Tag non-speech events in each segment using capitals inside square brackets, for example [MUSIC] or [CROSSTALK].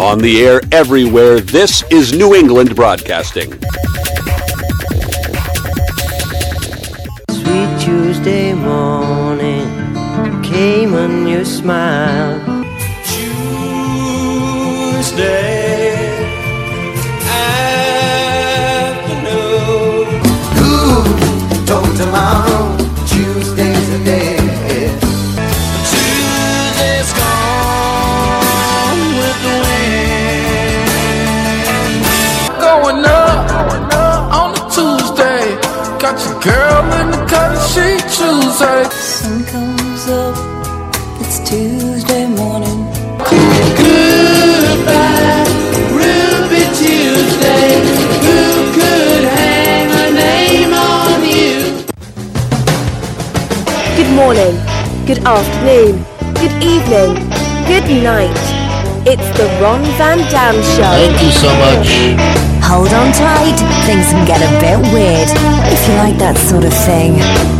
On the air everywhere, this is New England Broadcasting. Sweet Tuesday morning came on your smile. Tuesday afternoon. Ooh, don't tomorrow, sun comes up. It's Tuesday morning. Goodbye, Ruby Tuesday. Who could hang a name on you? Good morning, good afternoon, good evening, good night. It's the Ron Van Dam Show. Thank you so much. Hold on tight. Things can get a bit weird if you like that sort of thing.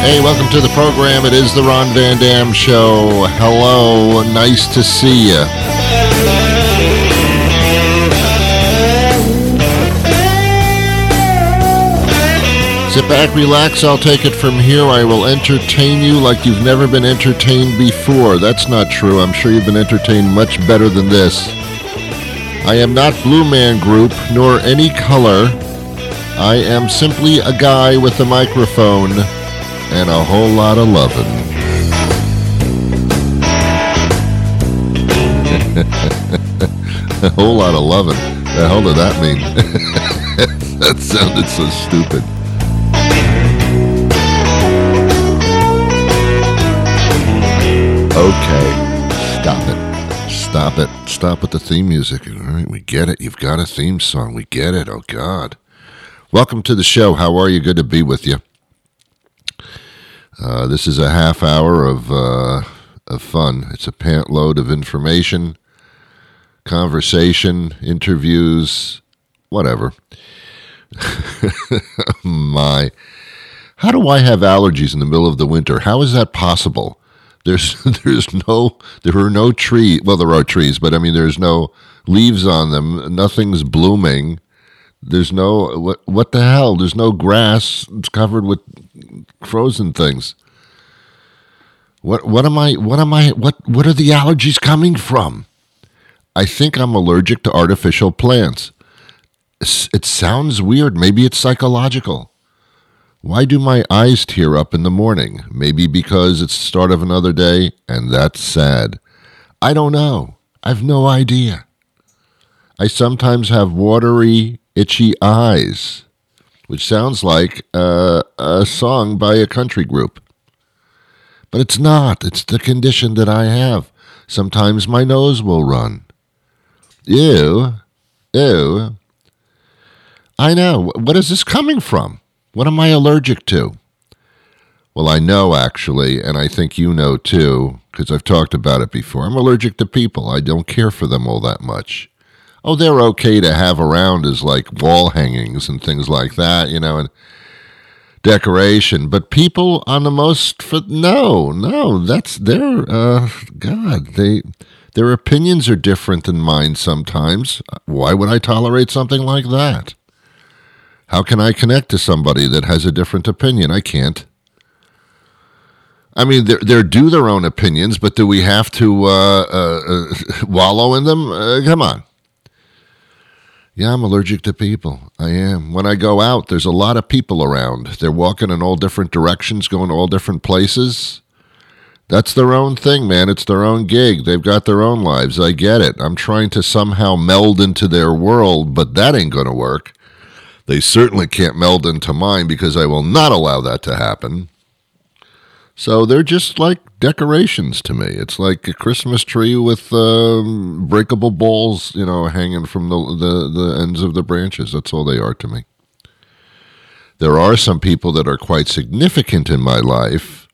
Hey, welcome to the program. It is the Ron Van Dam Show. Hello, nice to see you. Sit back, relax. I'll take it from here. I will entertain you like you've never been entertained before. That's not true. I'm sure you've been entertained much better than this. I am not Blue Man Group nor any color. I am simply a guy with a microphone and a whole lot of loving. [LAUGHS] a whole lot of loving. The hell did that mean? [LAUGHS] that sounded so stupid. Okay, stop it. Stop it. Stop with the theme music. All right, we get it. You've got a theme song. We get it. Oh, God. Welcome to the show. How are you? Good to be with you. Uh, this is a half hour of uh, of fun. It's a pant load of information, conversation, interviews, whatever. [LAUGHS] My, how do I have allergies in the middle of the winter? How is that possible? There's [LAUGHS] there's no there are no trees. Well, there are trees, but I mean there's no leaves on them. Nothing's blooming. There's no what what the hell? There's no grass. It's covered with frozen things. What what am I what am I what what are the allergies coming from? I think I'm allergic to artificial plants. It sounds weird. Maybe it's psychological. Why do my eyes tear up in the morning? Maybe because it's the start of another day and that's sad. I don't know. I've no idea. I sometimes have watery, itchy eyes, which sounds like uh, a song by a country group. But it's not. It's the condition that I have. Sometimes my nose will run. Ew. Ew. I know. What is this coming from? What am I allergic to? Well, I know actually, and I think you know too, because I've talked about it before. I'm allergic to people. I don't care for them all that much. Oh, they're okay to have around as like wall hangings and things like that, you know, and decoration. But people on the most for no, no, that's their uh God, they their opinions are different than mine sometimes. Why would I tolerate something like that? How can I connect to somebody that has a different opinion? I can't. I mean, they're, they're due their own opinions, but do we have to uh, uh, uh, [LAUGHS] wallow in them? Uh, come on. Yeah, I'm allergic to people. I am. When I go out, there's a lot of people around. They're walking in all different directions, going to all different places. That's their own thing, man. It's their own gig. They've got their own lives. I get it. I'm trying to somehow meld into their world, but that ain't going to work. They certainly can't meld into mine because I will not allow that to happen. So they're just like decorations to me. It's like a Christmas tree with um, breakable balls, you know, hanging from the, the, the ends of the branches. That's all they are to me. There are some people that are quite significant in my life,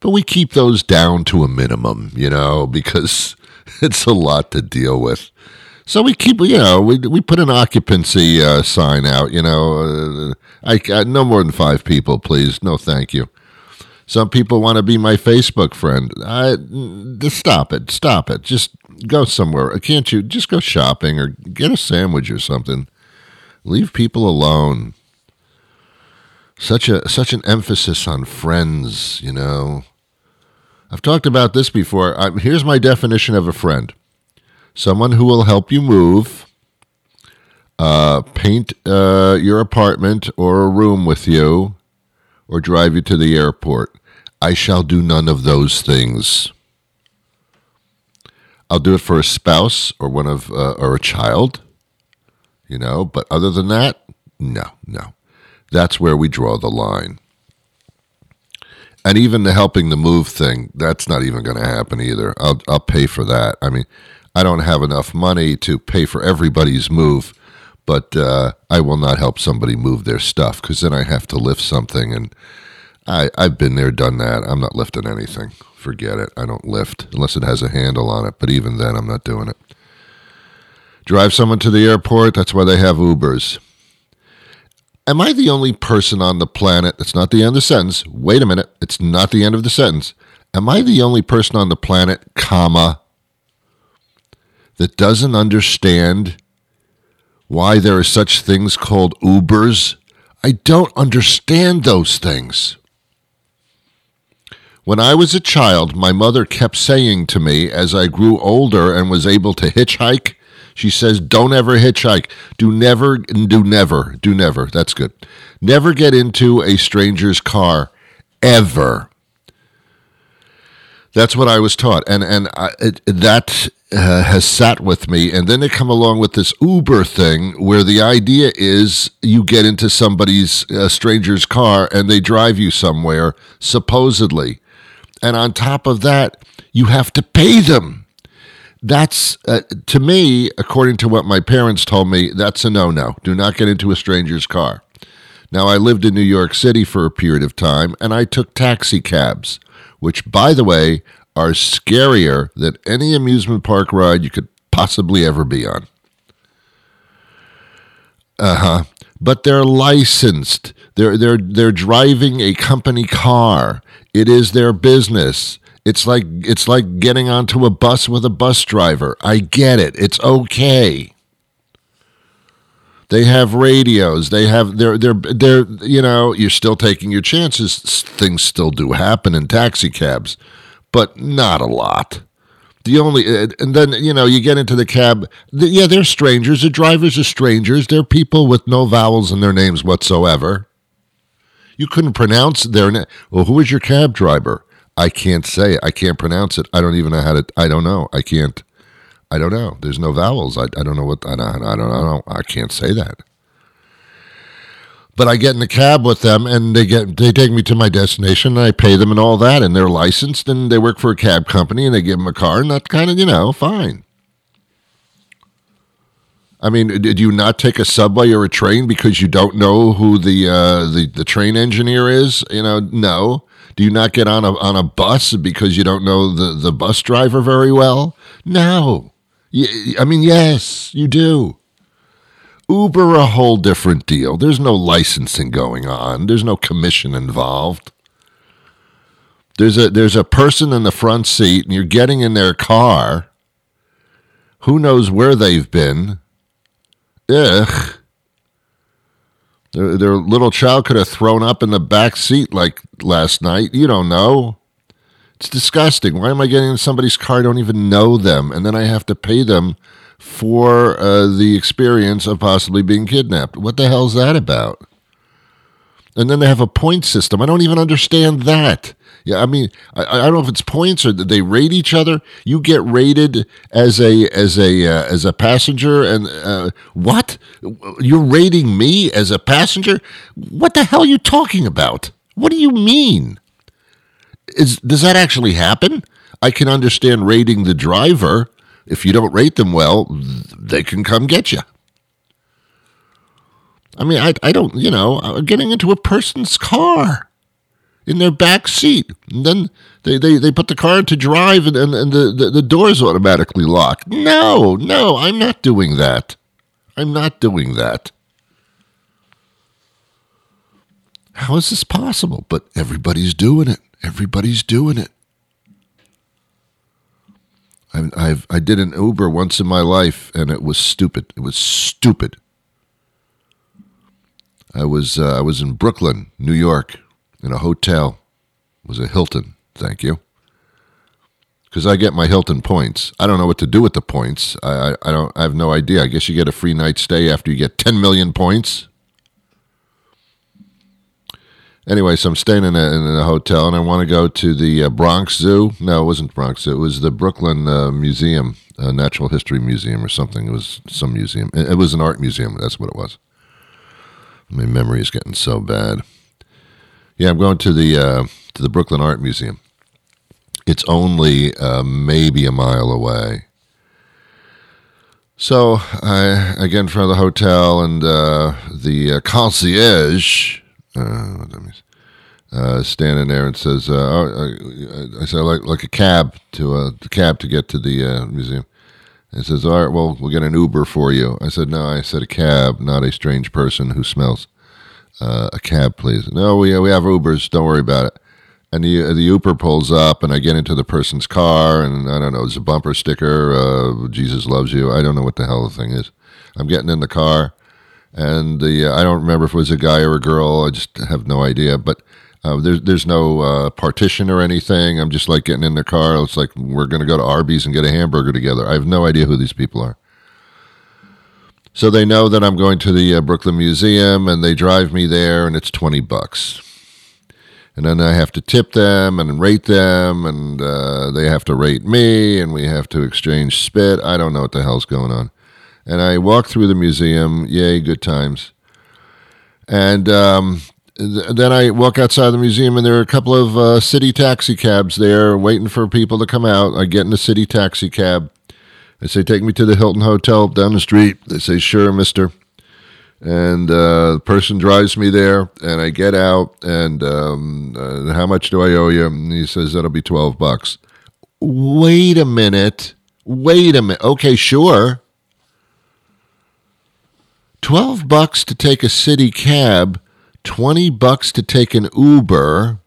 but we keep those down to a minimum, you know, because [LAUGHS] it's a lot to deal with. So we keep, you know, we we put an occupancy uh, sign out. You know, uh, I, I no more than five people, please. No, thank you. Some people want to be my Facebook friend. I just stop it, stop it. Just go somewhere. Can't you just go shopping or get a sandwich or something? Leave people alone. Such a such an emphasis on friends, you know. I've talked about this before. I, here's my definition of a friend someone who will help you move, uh, paint uh, your apartment or a room with you, or drive you to the airport. I shall do none of those things. I'll do it for a spouse or one of uh, or a child, you know. But other than that, no, no. That's where we draw the line. And even the helping the move thing, that's not even going to happen either. I'll I'll pay for that. I mean, I don't have enough money to pay for everybody's move, but uh, I will not help somebody move their stuff because then I have to lift something, and I I've been there, done that. I'm not lifting anything. Forget it. I don't lift unless it has a handle on it. But even then, I'm not doing it. Drive someone to the airport. That's why they have Ubers. Am I the only person on the planet? That's not the end of the sentence. Wait a minute. It's not the end of the sentence. Am I the only person on the planet, comma, that doesn't understand why there are such things called Ubers? I don't understand those things. When I was a child, my mother kept saying to me as I grew older and was able to hitchhike, she says, Don't ever hitchhike. Do never, do never, do never. That's good. Never get into a stranger's car, ever. That's what I was taught, and and I, it, that uh, has sat with me. And then they come along with this Uber thing, where the idea is you get into somebody's uh, stranger's car and they drive you somewhere, supposedly, and on top of that, you have to pay them. That's uh, to me, according to what my parents told me, that's a no-no. Do not get into a stranger's car. Now, I lived in New York City for a period of time, and I took taxi cabs which, by the way, are scarier than any amusement park ride you could possibly ever be on. Uh huh. But they're licensed. They're they're they're driving a company car. It is their business. It's like it's like getting onto a bus with a bus driver. I get it. It's okay. They have radios. They have they're they're they're you know you're still taking your chances. Things still do happen in taxi cabs, but not a lot. The only uh, and then you know you get into the cab. The, yeah, they're strangers. The drivers are strangers. They're people with no vowels in their names whatsoever. You couldn't pronounce their name. Well, who is your cab driver? I can't say. It. I can't pronounce it. I don't even know how to. I don't know. I can't. I don't know. There's no vowels. I, I don't know what. I don't. I don't. I don't. I can't say that. But I get in the cab with them, and they get they take me to my destination, and I pay them and all that, and they're licensed, and they work for a cab company, and they give them a car, and that's kind of you know fine. I mean, did you not take a subway or a train because you don't know who the uh, the the train engineer is? You know, no. Do you not get on a on a bus because you don't know the the bus driver very well? No. I mean, yes, you do. Uber, a whole different deal. There's no licensing going on. There's no commission involved. There's a there's a person in the front seat, and you're getting in their car. Who knows where they've been? Ugh. Their, their little child could have thrown up in the back seat like last night. You don't know. It's disgusting. Why am I getting in somebody's car? I don't even know them, and then I have to pay them for uh, the experience of possibly being kidnapped. What the hell is that about? And then they have a point system. I don't even understand that. Yeah, I mean, I, I don't know if it's points or they rate each other. You get rated as a as a uh, as a passenger, and uh, what? You're rating me as a passenger? What the hell are you talking about? What do you mean? Is does that actually happen? I can understand rating the driver. If you don't rate them well, they can come get you. I mean, I, I don't, you know, uh, getting into a person's car. in their back seat. And then they, they, they put the car to drive and, and, and the, the, the doors automatically lock. No, no, I'm not doing that. I'm not doing that. How is this possible? But everybody's doing it. Everybody's doing it. I've, I've I did an Uber once in my life, and it was stupid. It was stupid. I was uh, I was in Brooklyn, New York, in a hotel. It was a Hilton. Thank you. Because I get my Hilton points. I don't know what to do with the points. I, I, I don't. I have no idea. I guess you get a free night stay after you get 10 million points. Anyway, so I'm staying in a, in a hotel, and I want to go to the uh, Bronx Zoo. No, it wasn't Bronx. It was the Brooklyn uh, Museum, uh, Natural History Museum, or something. It was some museum. It, it was an art museum. That's what it was. My memory is getting so bad. Yeah, I'm going to the uh, to the Brooklyn Art Museum. It's only uh, maybe a mile away. So I, get in front of the hotel, and uh, the concierge, uh, uh, standing there and says, uh, oh, I, I said, like, like a cab to a cab to get to the uh, museum. And says, all right, well, we'll get an Uber for you. I said, no, I said a cab, not a strange person who smells. Uh, a cab, please. No, we, we have Ubers. Don't worry about it. And the, the Uber pulls up, and I get into the person's car, and I don't know, there's a bumper sticker, uh, Jesus loves you. I don't know what the hell the thing is. I'm getting in the car, and the I don't remember if it was a guy or a girl. I just have no idea. But uh, there's there's no uh, partition or anything. I'm just like getting in the car. It's like we're going to go to Arby's and get a hamburger together. I have no idea who these people are. So they know that I'm going to the uh, Brooklyn Museum, and they drive me there, and it's twenty bucks. And then I have to tip them and rate them, and uh, they have to rate me, and we have to exchange spit. I don't know what the hell's going on. And I walk through the museum. Yay, good times. And um, th- then I walk outside the museum, and there are a couple of uh, city taxi cabs there waiting for people to come out. I get in the city taxi cab. I say, Take me to the Hilton Hotel down the street. They say, Sure, mister. And uh, the person drives me there, and I get out, and um, uh, how much do I owe you? And he says, That'll be 12 bucks. Wait a minute. Wait a minute. Okay, sure. 12 bucks to take a city cab, 20 bucks to take an Uber.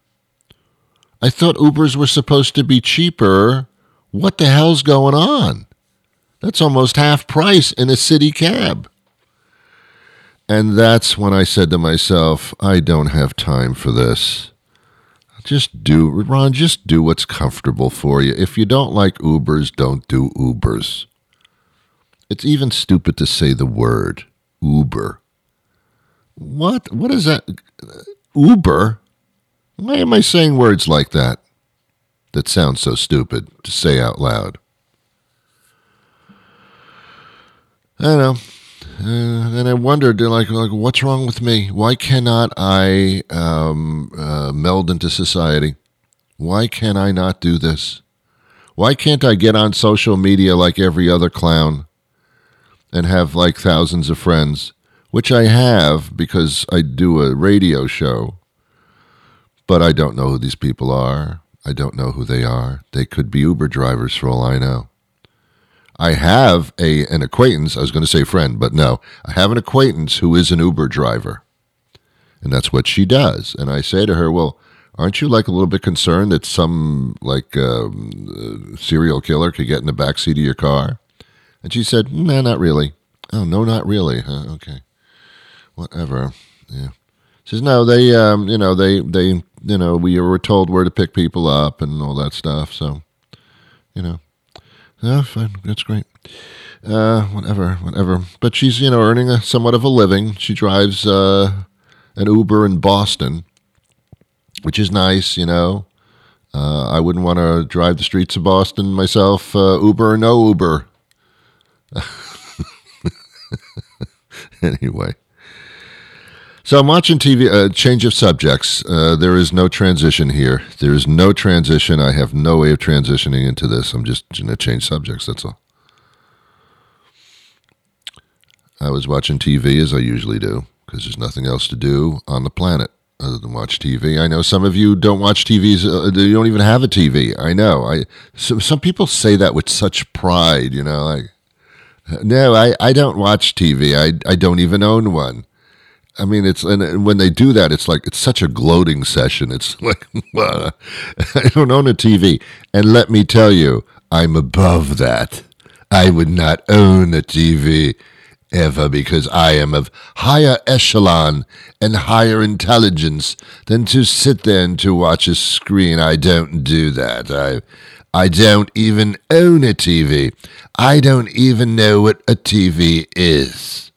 I thought Ubers were supposed to be cheaper. What the hell's going on? That's almost half price in a city cab. And that's when I said to myself, I don't have time for this. Just do, Ron, just do what's comfortable for you. If you don't like Ubers, don't do Ubers. It's even stupid to say the word Uber. What? What is that? Uber? Why am I saying words like that? That sounds so stupid to say out loud. I don't know. Uh, and I wondered, like, like, what's wrong with me? Why cannot I um, uh, meld into society? Why can I not do this? Why can't I get on social media like every other clown and have like thousands of friends, which I have because I do a radio show, but I don't know who these people are. I don't know who they are. They could be Uber drivers for all I know. I have a an acquaintance. I was going to say friend, but no, I have an acquaintance who is an Uber driver, and that's what she does. And I say to her, "Well, aren't you like a little bit concerned that some like um, uh, serial killer could get in the back seat of your car?" And she said, "No, not really." Oh, no, not really. Huh? Okay, whatever. Yeah. She says, "No, they, um, you know, they, they, you know, we were told where to pick people up and all that stuff. So, you know." Yeah, fine. That's great. Uh, whatever, whatever. But she's, you know, earning a somewhat of a living. She drives uh, an Uber in Boston, which is nice, you know. Uh, I wouldn't want to drive the streets of Boston myself, uh, Uber or no Uber. [LAUGHS] anyway. So I'm watching TV. Uh, change of subjects. Uh, there is no transition here. There is no transition. I have no way of transitioning into this. I'm just going to change subjects. That's all. I was watching TV as I usually do because there's nothing else to do on the planet. other than watch TV. I know some of you don't watch TVs. Uh, you don't even have a TV. I know. I some some people say that with such pride. You know, like no, I, I don't watch TV. I I don't even own one. I mean, it's and when they do that, it's like it's such a gloating session. It's [LAUGHS] like I don't own a TV, and let me tell you, I'm above that. I would not own a TV ever because I am of higher echelon and higher intelligence than to sit there and to watch a screen. I don't do that. I I don't even own a TV. I don't even know what a TV is.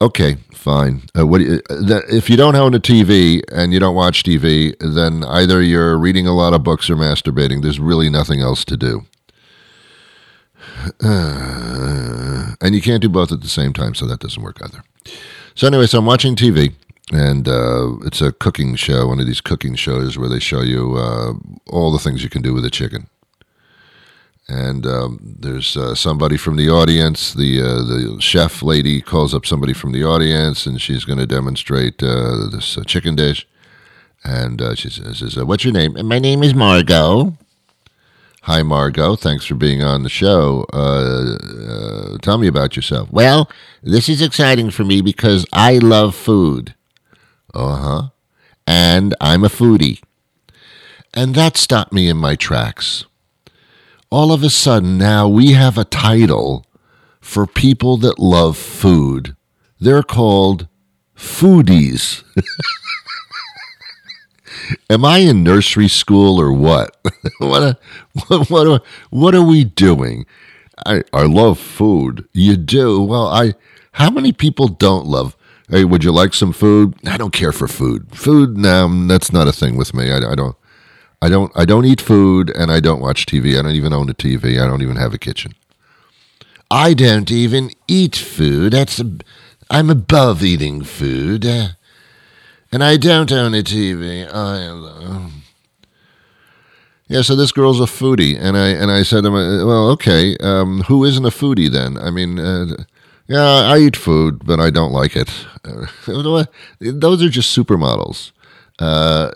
Okay, fine. Uh, what uh, if you don't own a TV and you don't watch TV, then either you're reading a lot of books or masturbating. There's really nothing else to do. Uh, [SIGHS] and you can't do both at the same time, so that doesn't work either. So anyway, so I'm watching TV, and uh, it's a cooking show, one of these cooking shows where they show you uh, all the things you can do with a chicken. And um, there's uh, somebody from the audience. The uh, the chef lady calls up somebody from the audience, and she's going to demonstrate uh, this uh, chicken dish. And she says, "What's your name?" My name is Margot. Hi, Margot. Thanks for being on the show. Tell me about yourself. Well, this is exciting for me because I love food. Uh huh. And I'm a foodie. And that stopped me in my tracks. All of a sudden, now we have a title for people that love food. They're called foodies. [LAUGHS] Am I in nursery school or what? [LAUGHS] what, a, what, what, are, what are we doing? I, I love food. You do? Well, I. How many people don't love? Hey, would you like some food? I don't care for food. Food, no, that's not a thing with me. I, I don't. I don't. I don't eat food, and I don't watch TV. I don't even own a TV. I don't even have a kitchen. I don't even eat food. That's. A, I'm above eating food. Uh, and I don't own a TV. I, yeah, so this girl's a foodie, and I and I said to him, well, okay, um, who isn't a foodie then? I mean, uh, yeah, I eat food, but I don't like it. [LAUGHS] those are just supermodels. Uh,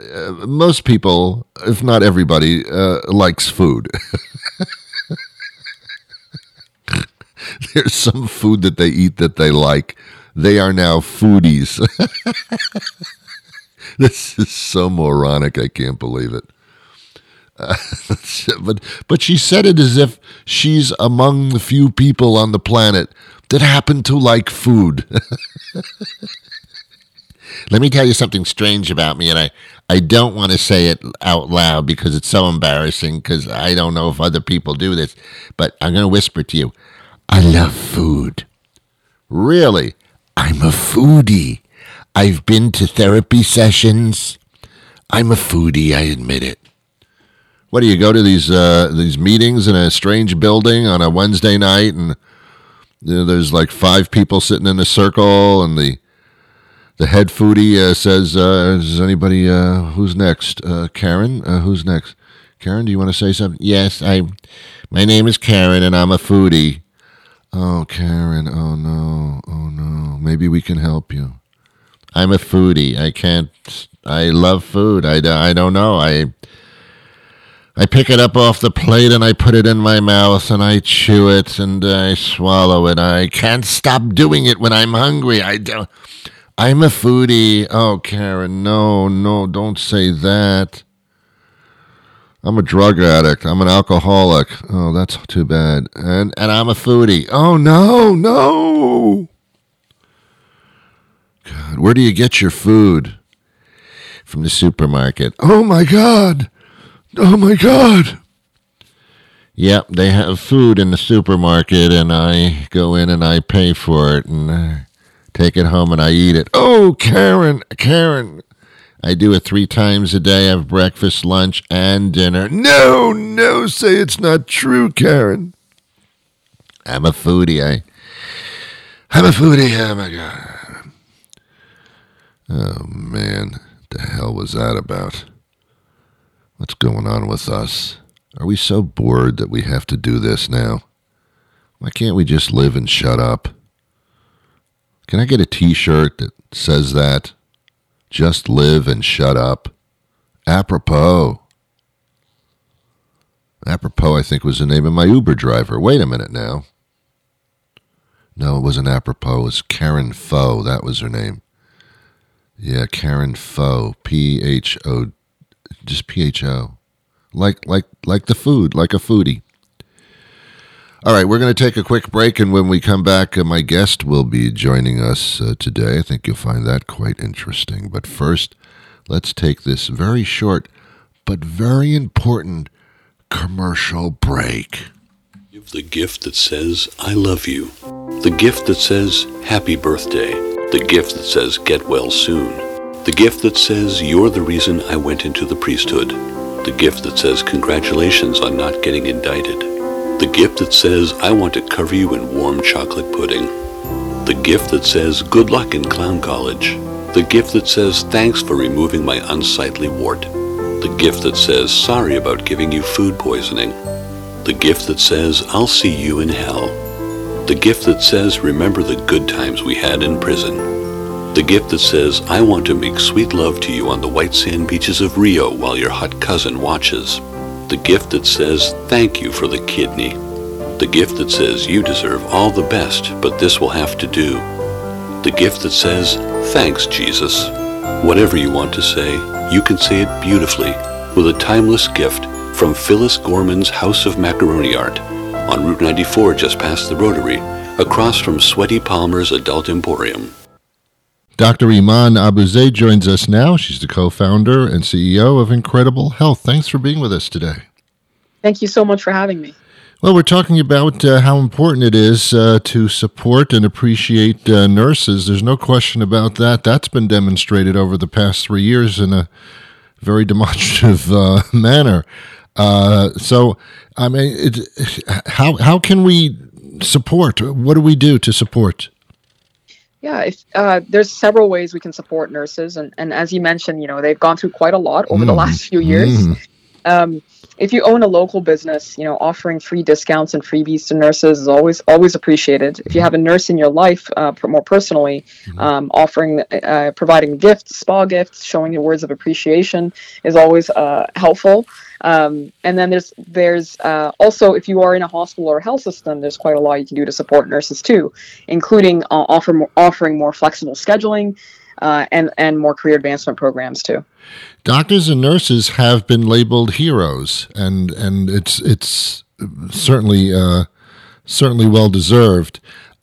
most people, if not everybody, uh, likes food. [LAUGHS] There's some food that they eat that they like. They are now foodies. [LAUGHS] this is so moronic. I can't believe it. Uh, but but she said it as if she's among the few people on the planet that happen to like food. [LAUGHS] Let me tell you something strange about me, and I, I don't want to say it out loud because it's so embarrassing because I don't know if other people do this, but I'm going to whisper to you. I love food. Really? I'm a foodie. I've been to therapy sessions. I'm a foodie, I admit it. What do you go to these uh, these meetings in a strange building on a Wednesday night, and you know, there's like five people sitting in a circle, and the the head foodie uh, says, uh, "Is anybody uh, who's next? Uh, Karen, uh, who's next? Karen, do you want to say something? Yes, I. My name is Karen, and I'm a foodie. Oh, Karen. Oh no. Oh no. Maybe we can help you. I'm a foodie. I can't. I love food. I, I don't know. I I pick it up off the plate and I put it in my mouth and I chew it and I swallow it. I can't stop doing it when I'm hungry. I don't. I'm a foodie. Oh, Karen, no, no, don't say that. I'm a drug addict. I'm an alcoholic. Oh, that's too bad. And and I'm a foodie. Oh no, no. God, where do you get your food? From the supermarket. Oh my God. Oh my God. Yep, they have food in the supermarket, and I go in and I pay for it and take it home and I eat it. Oh, Karen, Karen. I do it three times a day. I have breakfast, lunch, and dinner. No, no, say it's not true, Karen. I'm a foodie. I, I'm a foodie. Oh my God. Oh man, What the hell was that about? What's going on with us? Are we so bored that we have to do this now? Why can't we just live and shut up? Can I get a t shirt that says that. Just live and shut up. Apropos. Apropos, I think, was the name of my Uber driver. Wait a minute now. No, it wasn't apropos. It was Karen Foe. That was her name. Yeah, Karen Foe. P H O. Just P H O. Like like like the food, like a foodie. All right, we're going to take a quick break, and when we come back, uh, my guest will be joining us uh, today. I think you'll find that quite interesting. But first, let's take this very short but very important commercial break. Give the gift that says, I love you. The gift that says, Happy Birthday. The gift that says, Get well soon. The gift that says, You're the reason I went into the priesthood. The gift that says, Congratulations on not getting indicted. The gift that says, I want to cover you in warm chocolate pudding. The gift that says, Good luck in clown college. The gift that says, Thanks for removing my unsightly wart. The gift that says, Sorry about giving you food poisoning. The gift that says, I'll see you in hell. The gift that says, Remember the good times we had in prison. The gift that says, I want to make sweet love to you on the white sand beaches of Rio while your hot cousin watches. The gift that says, Thank you for the kidney. The gift that says, You deserve all the best, but this will have to do. The gift that says, Thanks, Jesus. Whatever you want to say, you can say it beautifully with a timeless gift from Phyllis Gorman's House of Macaroni Art on Route 94 just past the Rotary, across from Sweaty Palmer's Adult Emporium. Dr. Iman Abuzeid joins us now. She's the co founder and CEO of Incredible Health. Thanks for being with us today. Thank you so much for having me. Well, we're talking about uh, how important it is uh, to support and appreciate uh, nurses. There's no question about that. That's been demonstrated over the past three years in a very [LAUGHS] demonstrative uh, manner. Uh, so, I mean, it, how how can we support? What do we do to support? Yeah, if, uh, there's several ways we can support nurses, and, and as you mentioned, you know they've gone through quite a lot over the Mm. last few years. Mm. Um, if you own a local business, you know offering free discounts and freebies to nurses is always always appreciated. If you have a nurse in your life, uh, more personally, um, offering uh, providing gifts, spa gifts, showing your words of appreciation is always uh, helpful. Um, and then there's there's uh, also if you are in a hospital or a health system, there's quite a lot you can do to support nurses too, including uh, offer more, offering more flexible scheduling uh, and and more career advancement programs too. Doctors and nurses have been labeled heroes, and and it's it's certainly uh, certainly well deserved.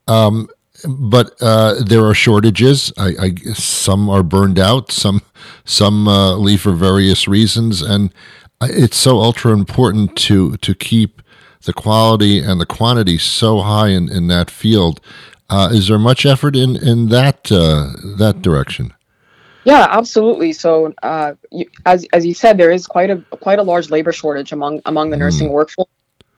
Um, but uh, there are shortages. I, I some are burned out. Some some uh, leave for various reasons, and it's so ultra important to to keep the quality and the quantity so high in, in that field. Uh, is there much effort in in that uh, that direction? Yeah, absolutely. So, uh, you, as as you said, there is quite a quite a large labor shortage among among the nursing workforce.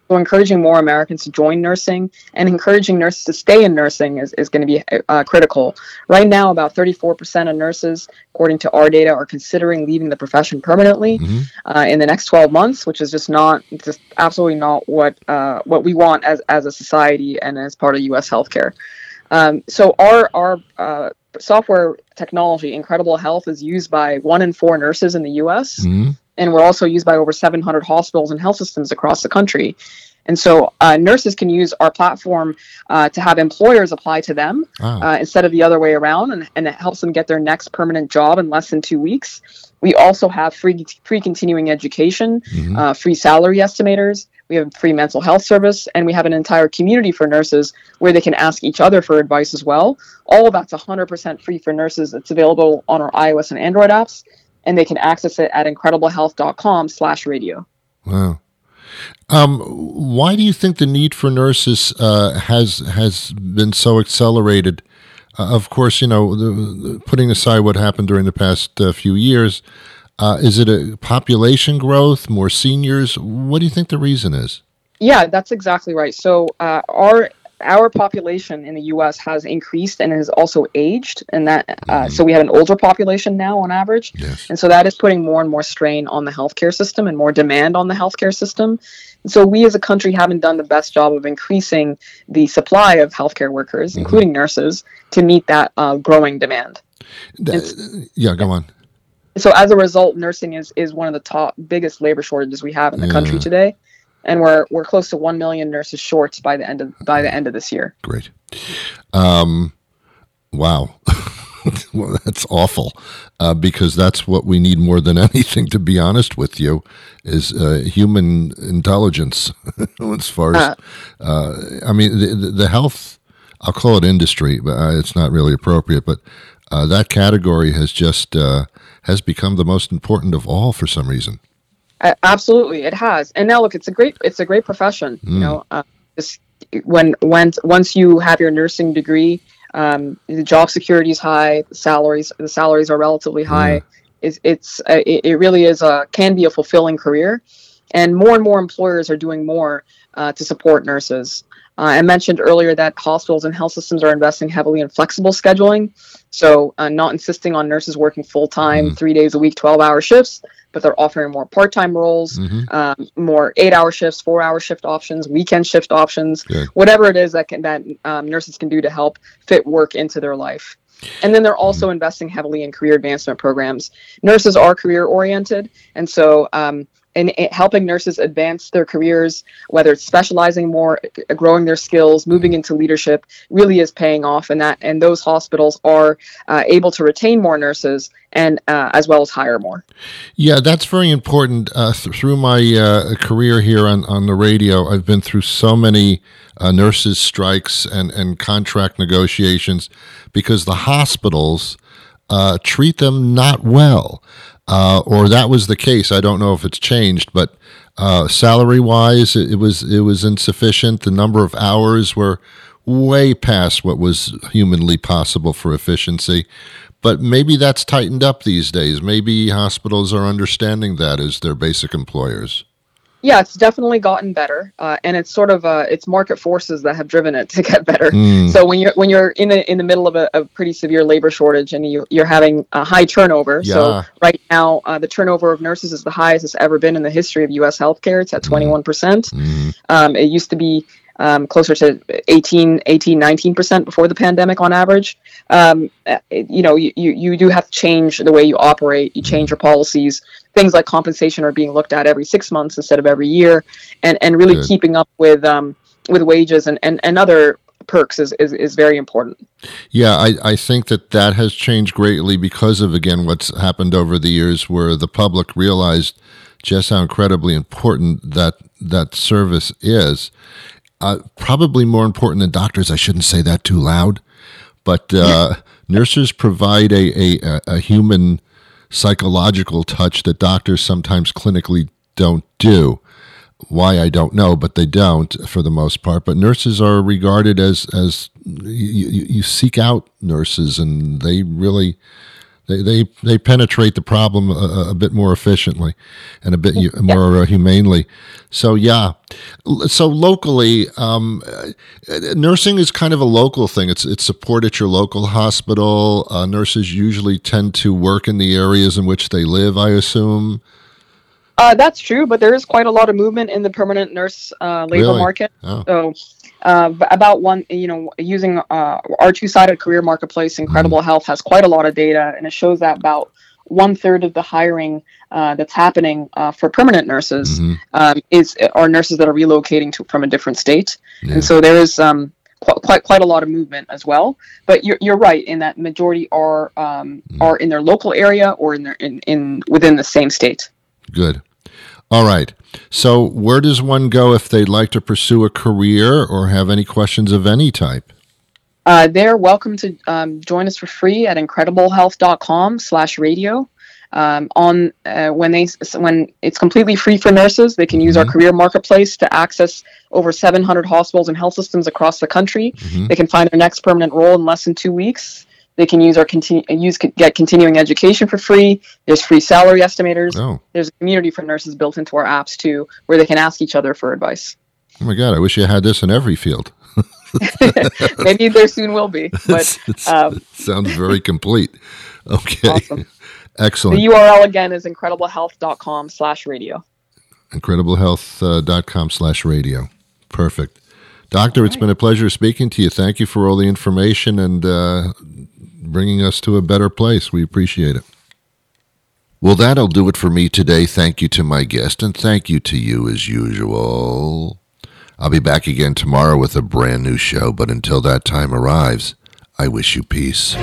So, encouraging more Americans to join nursing and encouraging nurses to stay in nursing is, is going to be uh, critical. Right now, about 34% of nurses, according to our data, are considering leaving the profession permanently uh, in the next 12 months, which is just not just absolutely not what uh, what we want as as a society and as part of U.S. healthcare. Um, so our our uh, software technology, Incredible Health, is used by one in four nurses in the U.S. Mhm. And we're also used by over 700 hospitals and health systems across the country. And so uh, nurses can use our platform uh, to have employers apply to them Wow. uh, instead of the other way around, and, and it helps them get their next permanent job in less than two weeks. We also have free free continuing education, Mhm. uh, free salary estimators. We have free mental health service, and we have an entire community for nurses where they can ask each other for advice as well. All of that's 100% free for nurses. It's available on our iOS and Android apps, and they can access it at incrediblehealth.com slash radio. Wow. Um, why do you think the need for nurses uh, has has been so accelerated? Uh, of course, you know, the, the, putting aside what happened during the past uh, few years, uh, is it a population growth, more seniors? What do you think the reason is? Yeah, that's exactly right. So uh, our our population in the U.S. has increased and has also aged, and that uh, so we have an older population now on average, Yes. and so that is putting more and more strain on the healthcare system and more demand on the healthcare system. And so we as a country haven't done the best job of increasing the supply of healthcare workers, including nurses, to meet that uh, growing demand. Yeah, go on. So as a result, nursing is is one of the top biggest labor shortages we have in the country today, and we're we're close to one million nurses short by the end of by the end of this year. Great. Um, wow. [LAUGHS] well, that's awful uh, because that's what we need more than [LAUGHS] anything, to be honest with you, is uh, human intelligence. [LAUGHS] as far as, uh, I mean, the, the- health, I'll call it industry, but uh, it's not really appropriate, but uh, that category has just uh, has become the most important of all for some reason. A- absolutely, it has. And now look, it's a great it's a great profession. You know, uh, just when when once you have your nursing degree, um, the job security is high, the salaries the salaries are relatively high. It's it's uh, it, it really is a can be a fulfilling career, and more and more employers are doing more uh, to support nurses. Uh, I mentioned earlier that hospitals and health systems are investing heavily in flexible scheduling, so uh, not insisting on nurses working full time, three days a week, twelve hour shifts, but they're offering more part time roles, um, more eight hour shifts, four hour shift options, weekend shift options, Good. whatever it is that can that um, nurses can do to help fit work into their life. And then they're also investing heavily in career advancement programs. Nurses are career oriented, and so um, in, in helping nurses advance their careers, whether it's specializing more, growing their skills, moving into leadership, really is paying off. And that and those hospitals are uh, able to retain more nurses and uh, as well as hire more. Yeah, that's very important. Uh, th- through my uh, career here on, on the radio, I've been through so many uh, nurses' strikes and, and contract negotiations because the hospitals uh, treat them not well. Uh, or that was the case. I don't know if it's changed, but uh, salary wise, it, it was it was insufficient. The number of hours were way past what was humanly possible for efficiency. But maybe that's tightened up these days. Maybe hospitals are understanding that as their basic employers. Yeah, it's definitely gotten better, uh, and it's sort of uh, it's market forces that have driven it [LAUGHS] to get better. Mm. So when you're when you're in the in the middle of a, a pretty severe labor shortage and you you're having a high turnover. Yeah. So right now, uh, the turnover of nurses is the highest it's ever been in the history of U.S. healthcare. It's at 21 percent. Mm. Um, it used to be um, closer to 18, 18, 19 percent before the pandemic on average. Um, uh, it- you know, you, you you do have to change the way you operate. You change your policies. Things like compensation are being looked at every six months instead of every year, and and really Good. keeping up with um, with wages and, and, and other perks is, is, is very important. Yeah, I, I think that that has changed greatly because of, again, what's happened over the years where the public realized just how incredibly important that, that service is. Uh, probably more important than doctors. I shouldn't say that too loud, but uh, nurses provide a, a, a human psychological touch that doctors sometimes clinically don't do. Why I don't know, but they don't for the most part. But nurses are regarded as as you, you, you seek out nurses, and they really they they, they penetrate the problem a, a bit more efficiently and a bit hu- more uh, humanely. So yeah, so locally, um, uh, nursing is kind of a local thing. It's it's support at your local hospital. Uh, nurses usually tend to work in the areas in which they live. I assume. Uh, that's true, but there is quite a lot of movement in the permanent nurse uh, labor Really? market. Oh. So, uh, about one, you know, using uh, our two-sided career marketplace, Incredible Health has quite a lot of data, and it shows that about one third of the hiring uh, that's happening uh, for permanent nurses Mhm. um, is are nurses that are relocating to from a different state, Yeah. and so there is um, qu- quite quite a lot of movement as well. But you're, you're right in that majority are um, are in their local area or in their in, in within the same state. Good. All right. So, where does one go if they'd like to pursue a career or have any questions of any type? Uh, they're welcome to um, join us for free at incrediblehealth.com slash radio. Um, on uh, when they when it's completely free for nurses, they can use our career marketplace to access over 700 hospitals and health systems across the country. They can find their next permanent role in less than two weeks. They can use our continu- use get continuing education for free. There's free salary estimators. Oh, There's a community for nurses built into our apps too, where they can ask each other for advice. oh my God! I wish you had this in every field. [LAUGHS] [LAUGHS] Maybe there soon will be, but [LAUGHS] um, sounds very complete. Okay, Awesome. excellent. The URL again is incrediblehealth.com slash radio. incrediblehealth.com slash radio. Perfect. Doctor, it's been a pleasure speaking to you. Thank you for all the information and uh, bringing us to a better place. We appreciate it. Well, that'll do it for me today. Thank you to my guest, and thank you to you as usual. I'll be back again tomorrow with a brand new show, but until that time arrives, I wish you peace.